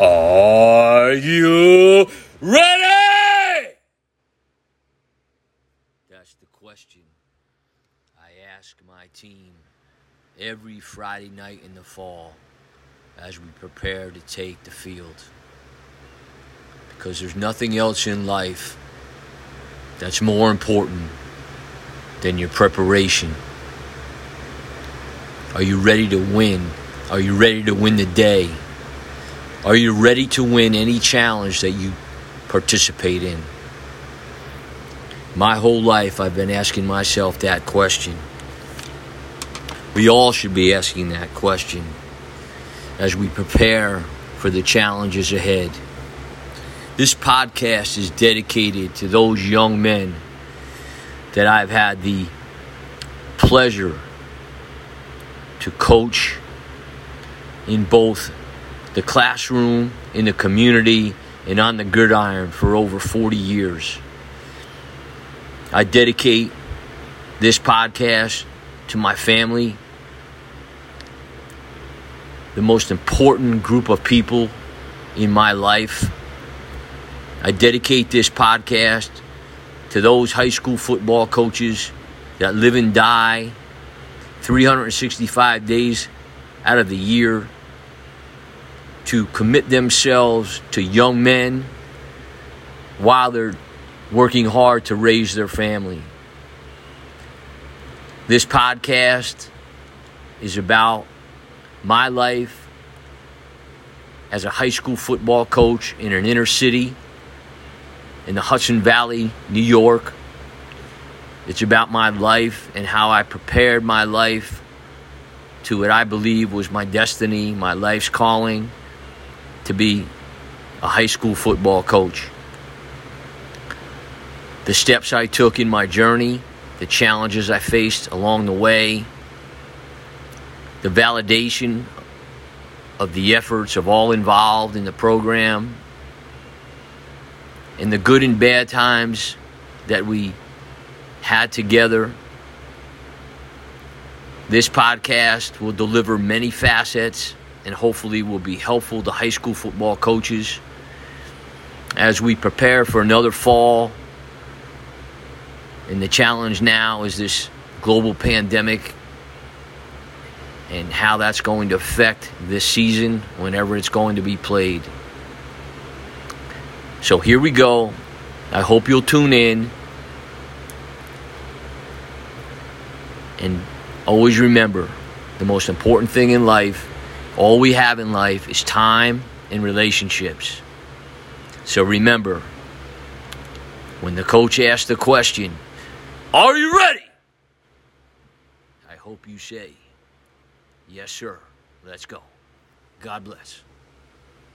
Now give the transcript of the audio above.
Are you ready? That's the question I ask my team every Friday night in the fall as we prepare to take the field. Because there's nothing else in life that's more important than your preparation. Are you ready to win? Are you ready to win the day? Are you ready to win any challenge that you participate in? My whole life, I've been asking myself that question. We all should be asking that question as we prepare for the challenges ahead. This podcast is dedicated to those young men that I've had the pleasure to coach in both the classroom, in the community, and on the gridiron for over 40 years. I dedicate this podcast to my family, the most important group of people in my life. I dedicate this podcast to those high school football coaches that live and die 365 days out of the year to commit themselves to young men while they're working hard to raise their family. This podcast is about my life as a high school football coach in an inner city in the Hudson Valley, New York. It's about my life and how I prepared my life to what I believe was my destiny, my life's calling to be a high school football coach. The steps I took in my journey, the challenges I faced along the way, the validation of the efforts of all involved in the program, and the good and bad times that we had together. This podcast will deliver many facets and hopefully will be helpful to high school football coaches as we prepare for another fall. And the challenge now is this global pandemic and how that's going to affect this season whenever it's going to be played. So here we go. I hope you'll tune in. And always remember the most important thing in life, all we have in life, is time and relationships. So remember, when the coach asks the question, Are you ready? I hope you say, Yes, sir. Let's go. God bless.